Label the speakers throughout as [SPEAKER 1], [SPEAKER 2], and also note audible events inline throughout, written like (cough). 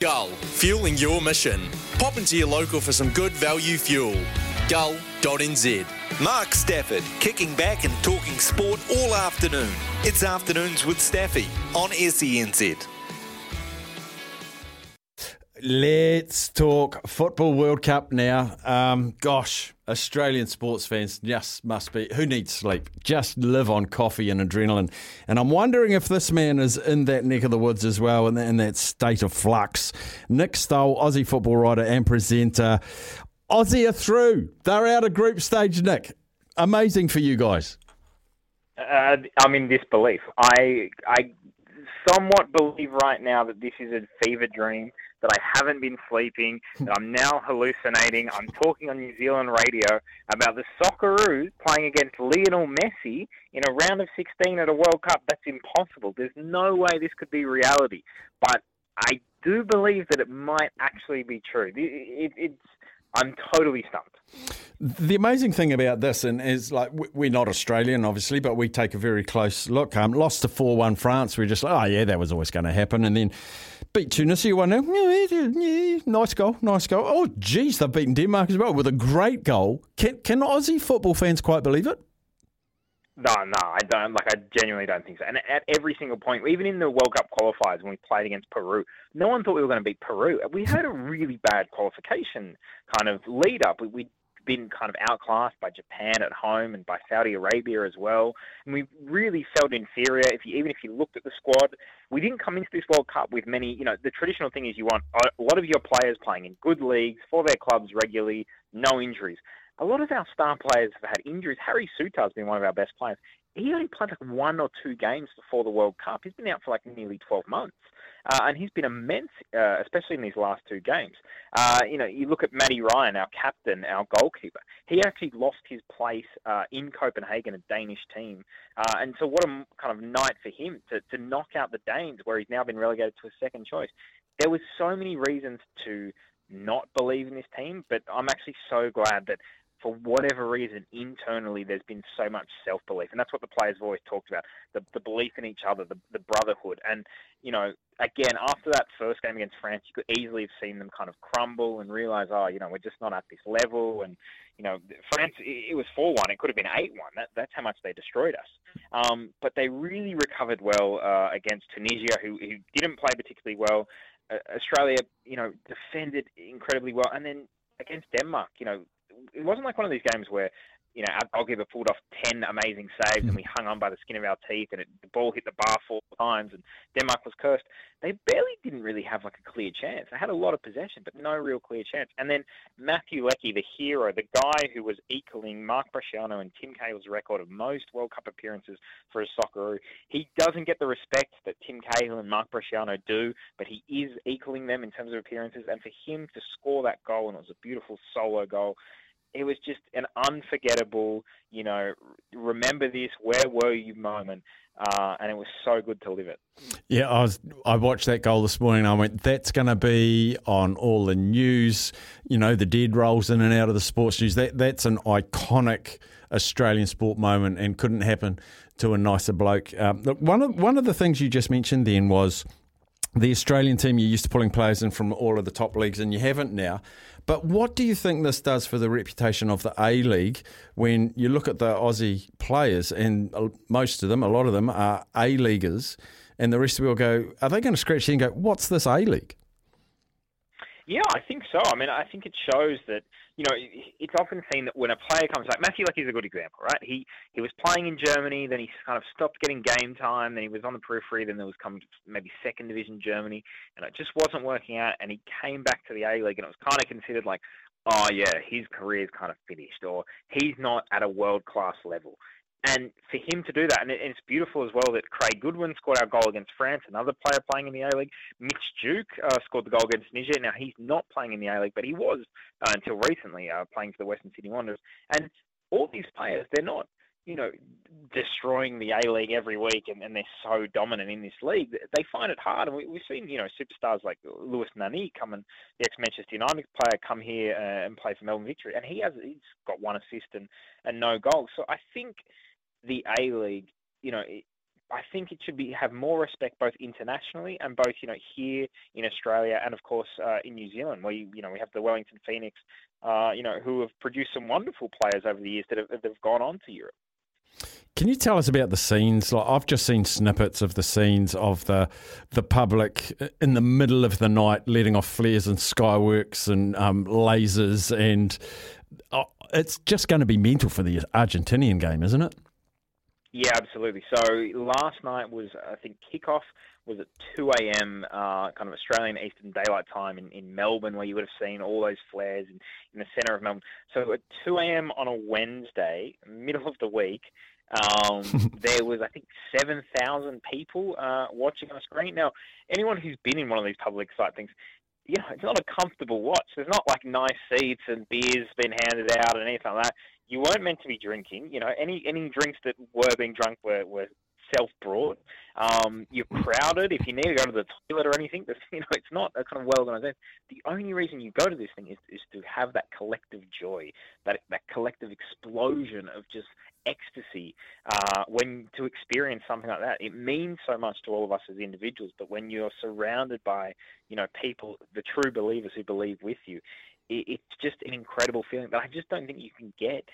[SPEAKER 1] Gull, fueling your mission. Pop into your local for some good value fuel. Gull.nz.
[SPEAKER 2] Mark Stafford, kicking back and talking sport all afternoon. It's Afternoons with Staffy on SENZ.
[SPEAKER 3] Let's talk Football World Cup now. Um, gosh, Australian sports fans just must be. Who needs sleep? Just live on coffee and adrenaline. And I'm wondering if this man is in that neck of the woods as well, in, in that state of flux. Nick Stoll, Aussie football writer and presenter. Aussie are through. They're out of group stage, Nick. Amazing for you guys.
[SPEAKER 4] Uh, I'm in disbelief. I I somewhat believe right now that this is a fever dream that I haven't been sleeping, hmm. that I'm now hallucinating. I'm talking on New Zealand radio about the Socceroos playing against Lionel Messi in a round of 16 at a World Cup. That's impossible. There's no way this could be reality. But I do believe that it might actually be true. It, it, it's I'm totally stumped.
[SPEAKER 3] The amazing thing about this, and is like we're not Australian, obviously, but we take a very close look. Um, lost to four one France. We're just like, oh yeah, that was always going to happen, and then beat Tunisia one 0 yeah, Nice goal, nice goal. Oh geez, they've beaten Denmark as well with a great goal. Can can Aussie football fans quite believe it?
[SPEAKER 4] No, no, I don't. Like, I genuinely don't think so. And at every single point, even in the World Cup qualifiers when we played against Peru, no one thought we were going to beat Peru. We had a really bad qualification kind of lead up. We, we'd been kind of outclassed by Japan at home and by Saudi Arabia as well. And we really felt inferior. If you, even if you looked at the squad, we didn't come into this World Cup with many. You know, the traditional thing is you want a lot of your players playing in good leagues for their clubs regularly, no injuries a lot of our star players have had injuries. Harry Souttar has been one of our best players. He only played like one or two games before the World Cup. He's been out for like nearly 12 months. Uh, and he's been immense, uh, especially in these last two games. Uh, you know, you look at Matty Ryan, our captain, our goalkeeper. He actually lost his place uh, in Copenhagen, a Danish team. Uh, and so, what a kind of night for him to, to knock out the Danes, where he's now been relegated to a second choice. There was so many reasons to not believe in this team, but I'm actually so glad that for whatever reason, internally, there's been so much self belief. And that's what the players have always talked about the, the belief in each other, the, the brotherhood. And, you know, again, after that first game against France, you could easily have seen them kind of crumble and realize, oh, you know, we're just not at this level. And, you know, France, it was 4 1. It could have been 8 1. That, that's how much they destroyed us. Um, but they really recovered well uh, against Tunisia, who, who didn't play particularly well. Uh, Australia, you know, defended incredibly well. And then against Denmark, you know, it wasn't like one of these games where you know, Algiva pulled off 10 amazing saves and we hung on by the skin of our teeth and it, the ball hit the bar four times and Denmark was cursed. They barely didn't really have like a clear chance. They had a lot of possession, but no real clear chance. And then Matthew Leckie, the hero, the guy who was equaling Mark Bresciano and Tim Cahill's record of most World Cup appearances for a Socceroo, he doesn't get the respect that Tim Cahill and Mark Bresciano do, but he is equaling them in terms of appearances. And for him to score that goal, and it was a beautiful solo goal, it was just an unforgettable, you know, remember this, where were you moment. Uh, and it was so good to live it.
[SPEAKER 3] Yeah, I was. I watched that goal this morning. I went, "That's going to be on all the news." You know, the dead rolls in and out of the sports news. That that's an iconic Australian sport moment, and couldn't happen to a nicer bloke. Um, look, one of one of the things you just mentioned then was the Australian team. You're used to pulling players in from all of the top leagues, and you haven't now. But what do you think this does for the reputation of the A League when you look at the Aussie players, and uh, most of them, a lot of them, are A Leaguers, and the rest of you will go, are they going to scratch their and go, what's this A League?
[SPEAKER 4] Yeah, I think so. I mean, I think it shows that you know it's often seen that when a player comes like Matthew Leckie is a good example, right? He he was playing in Germany, then he kind of stopped getting game time, then he was on the periphery, then there was come maybe second division Germany, and it just wasn't working out, and he came back to the A League, and it was kind of considered like, oh yeah, his career is kind of finished, or he's not at a world class level. And for him to do that, and it's beautiful as well that Craig Goodwin scored our goal against France, another player playing in the A League. Mitch Duke uh, scored the goal against Niger. Now he's not playing in the A League, but he was uh, until recently uh, playing for the Western Sydney Wanderers. And all these players, they're not, you know, destroying the A League every week, and, and, they're so dominant in this league. They find it hard, and we, have seen, you know, superstars like Luis Nani come and the ex-Manchester United player come here uh, and play for Melbourne Victory, and he has he's got one assist and, and no goals. So I think the A League, you know, I think it should be have more respect both internationally and both you know here in Australia and of course uh, in New Zealand, where you, you know we have the Wellington Phoenix, uh, you know who have produced some wonderful players over the years that have, that have gone on to Europe.
[SPEAKER 3] Can you tell us about the scenes? Like I've just seen snippets of the scenes of the the public in the middle of the night letting off flares and skyworks and um, lasers, and uh, it's just going to be mental for the Argentinian game, isn't it?
[SPEAKER 4] Yeah, absolutely. So last night was, I think, kickoff was at 2 a.m. Uh, kind of Australian Eastern Daylight Time in, in Melbourne, where you would have seen all those flares in, in the centre of Melbourne. So at 2 a.m. on a Wednesday, middle of the week, um, (laughs) there was, I think, 7,000 people uh, watching on a screen. Now, anyone who's been in one of these public site things, you know, it's not a comfortable watch. There's not like nice seats and beers being handed out and anything like that you weren't meant to be drinking. You know, any any drinks that were being drunk were, were self brought. Um, you're crowded. If you need to go to the toilet or anything, (laughs) you know, it's not a kind of well organized. The only reason you go to this thing is, is to have that collective joy, that that collective explosion of just ecstasy. Uh, when to experience something like that, it means so much to all of us as individuals. But when you're surrounded by, you know, people, the true believers who believe with you, it's just an incredible feeling that I just don't think you can get.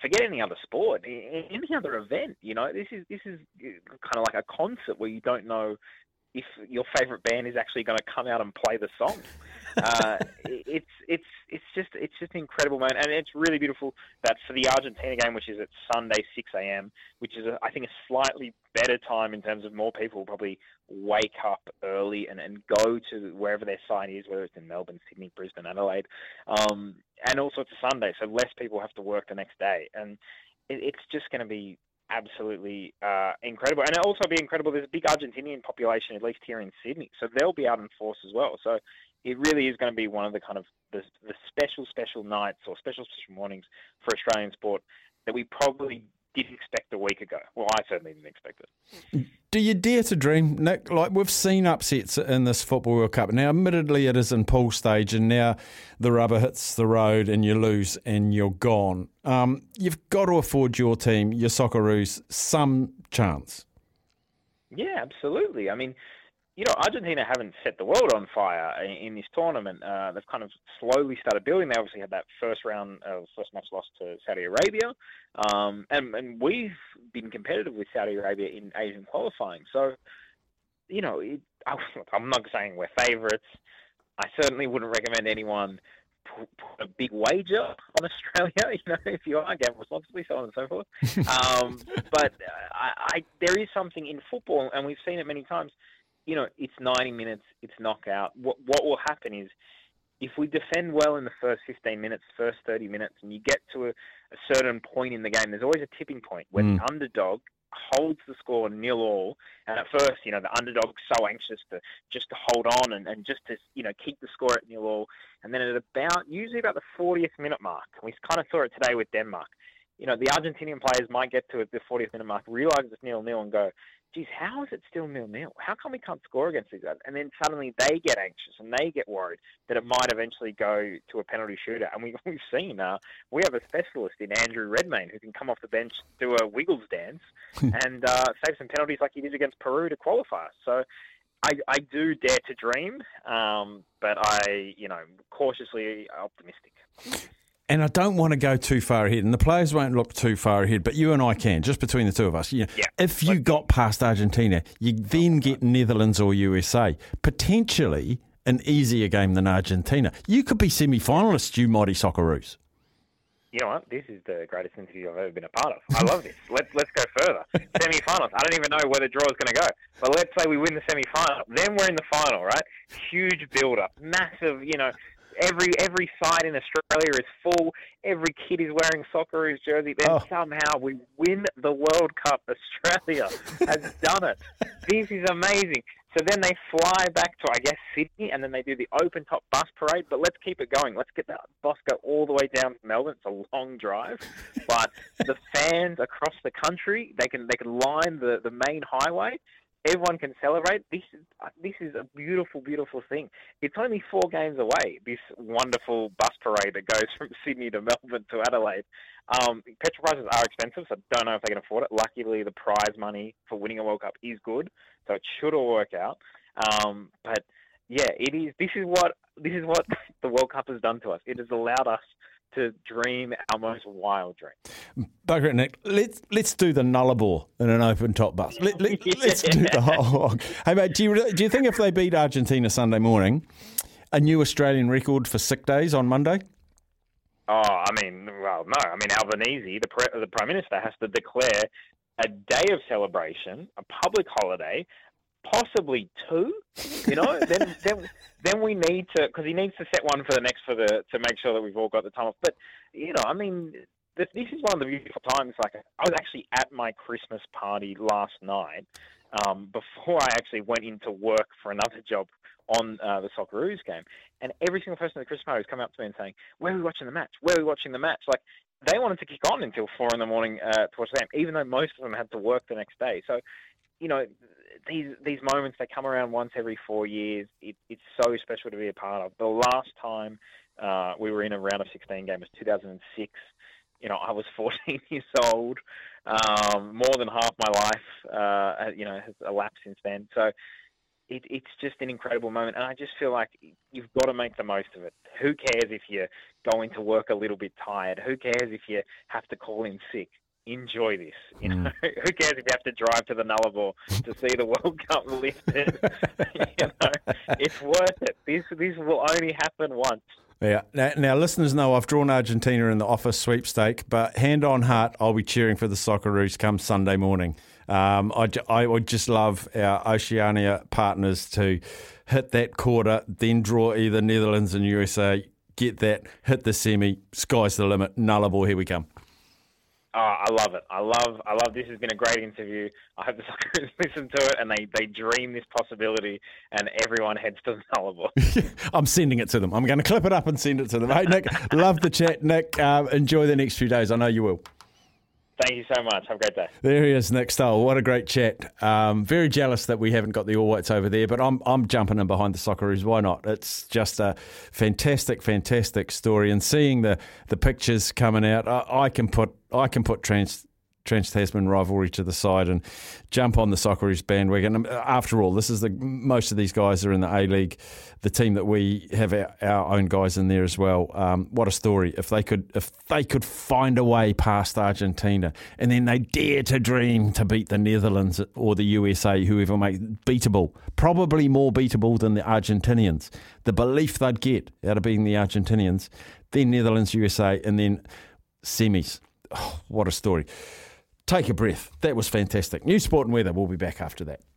[SPEAKER 4] Forget any other sport, any other event. You know, this is this is uh, kind of like a concert where you don't know if your favorite band is actually going to come out and play the song. Uh, it's it's it's just it's just incredible moment, and it's really beautiful that for the Argentina game, which is at Sunday 6 a.m., which is a, I think a slightly better time in terms of more people probably wake up early and, and go to wherever their site is, whether it's in Melbourne, Sydney, Brisbane, Adelaide, um, and also it's a Sunday, so less people have to work the next day, and it, it's just going to be absolutely uh, incredible. And it'll also be incredible. There's a big Argentinian population, at least here in Sydney, so they'll be out in force as well. So it really is going to be one of the kind of the, the special, special nights or special, special mornings for Australian sport that we probably didn't expect a week ago. Well, I certainly didn't expect it.
[SPEAKER 3] Do you dare to dream, Nick? Like we've seen upsets in this Football World Cup. Now, admittedly, it is in pool stage, and now the rubber hits the road and you lose and you're gone. Um, you've got to afford your team, your Socceroos, some chance.
[SPEAKER 4] Yeah, absolutely. I mean, you know, Argentina haven't set the world on fire in, in this tournament. Uh, they've kind of slowly started building. They obviously had that first round, uh, first match loss to Saudi Arabia, um, and, and we've been competitive with Saudi Arabia in Asian qualifying. So, you know, it, I, I'm not saying we're favourites. I certainly wouldn't recommend anyone put, put a big wager on Australia. (laughs) You know, if you are gamble responsibly, so on and so forth. (laughs) um, but I, I, there is something in football, and we've seen it many times you know, it's 90 minutes, it's knockout. What what will happen is if we defend well in the first 15 minutes, first 30 minutes, and you get to a, a certain point in the game, there's always a tipping point where mm. the underdog holds the score nil all. And at first, you know, the underdog's so anxious to just to hold on and, and just to, you know, keep the score at nil all. And then at about, usually about the 40th minute mark, we kind of saw it today with Denmark. You know, the Argentinian players might get to it the 40th minute mark, realize it's nil nil, and go, geez, how is it still nil nil? How come we can't score against these guys? And then suddenly they get anxious and they get worried that it might eventually go to a penalty shooter. And we, (laughs) we've seen uh, we have a specialist in Andrew Redmayne who can come off the bench, do a Wiggles dance, and uh, save some penalties like he did against Peru to qualify. So. I, I do dare to dream, um, but I, you know, cautiously optimistic.
[SPEAKER 3] And I don't want to go too far ahead, and the players won't look too far ahead, but you and I can, just between the two of us. You know,
[SPEAKER 4] yeah.
[SPEAKER 3] If you got past Argentina, you then get Netherlands or USA. Potentially an easier game than Argentina. You could be semi finalists, you mighty Socceroos.
[SPEAKER 4] You know what? This is the greatest interview I've ever been a part of. I love this. Let's let's go further. Semi-finals. I don't even know where the draw is going to go. But let's say we win the semi-final. Then we're in the final, right? Huge build-up, massive. You know, every every side in Australia is full. Every kid is wearing Socceroos jersey. Then oh. somehow we win the World Cup. (laughs) Australia has done it. This is amazing. So then they fly back to, I guess, Sydney, and then they do the open top bus parade. But let's keep it going. Let's get that bus go all the way down to Melbourne. It's a long drive, but the fans across the country they can they can line the the main highway everyone can celebrate. This is uh, this is a beautiful, beautiful thing. It's only four games away. This wonderful bus parade that goes (laughs) from Sydney to Melbourne to Adelaide. Um, petrol prices are expensive, so I don't know if they can afford it. Luckily, the prize money for winning a World Cup is good, so it should all work out. Um, but yeah, it is. This is what this is what (laughs) the World Cup has done to us. It has allowed us to dream our most wild dream.
[SPEAKER 3] Bugger it, Nick. Let's let's do the Nullarbor in an open top bus. Let, let, (laughs) do the whole hog. Hey mate, do you do you think if they beat Argentina Sunday morning, a new Australian record for sick days on Monday?
[SPEAKER 4] Oh, I mean, well, no. I mean, Albanese, the pre- the prime minister, has to declare a day of celebration, a public holiday, possibly two. You know, (laughs) then then then we need to because he needs to set one for the next for the to make sure that we've all got the time off. But you know, I mean, this, this is one of the beautiful times. Like I was actually at my Christmas party last night um, before I actually went into work for another job on uh, the Socceroos game, and every single person at the Christmas party was coming up to me and saying, "Where are we watching the match? Where are we watching the match?" Like they wanted to kick on until four in the morning uh, to watch the game, even though most of them had to work the next day. So, you know, these these moments they come around once every four years. It, it's so special to be a part of. The last time uh, we were in a round of 16 game was 2006. You know, I was (laughs) 14 years old. Um, more than half my life, uh, you know, has elapsed since then. So it, it's just an incredible moment, and I just feel like you've got to make the most of it. Who cares if you're going to work a little bit tired? Who cares if you have to call in sick? Enjoy this. You know, mm. (laughs) who cares if you have to drive to the Nullarbor to see the World (laughs) Cup lifted? (laughs) you know, it's worth it. This this will only happen once.
[SPEAKER 3] Yeah. Now, now, listeners know I've drawn Argentina in the office sweepstake, but hand on heart, I'll be cheering for the Socceroos come Sunday morning. Um, I, I would just love our Oceania partners to hit that quarter, then draw either Netherlands and USA, get that, hit the semi, sky's the limit, Nullarbor, here we come.
[SPEAKER 4] Oh, I love it. I love, I love. This has been a great interview. I hope the (laughs) Socceroos listen to it and they, they dream this possibility, and everyone heads to the Nullarbor. (laughs)
[SPEAKER 3] I'm sending it to them. I'm going to clip it up and send it to them. Hey, Nick, love the chat, Nick. Uh, enjoy the next few days. I know you will.
[SPEAKER 4] Thank you so much. Have a great day.
[SPEAKER 3] There he is, Nick Stoll. What a great chat. Um, very jealous that we haven't got the All Whites over there, but I'm I'm jumping in behind the Socceroos. Why not? It's just a fantastic, fantastic story, and seeing the the pictures coming out, I, I can put I can put trans Trans Tasman rivalry to the side and jump on the Socceroos bandwagon. Um, after all, this is the most of these guys are in the A League, the team that we have our, own guys in there as well. Um, what a story! If they could, if they could find a way past Argentina, and then they dare to dream to beat the Netherlands or the USA, whoever make beatable, probably more beatable than the Argentinians. The belief they'd get out of being the Argentinians, then Netherlands, USA, and then semis. Oh, what a story. Take a breath. That was fantastic. New sport and weather. We'll be back after that.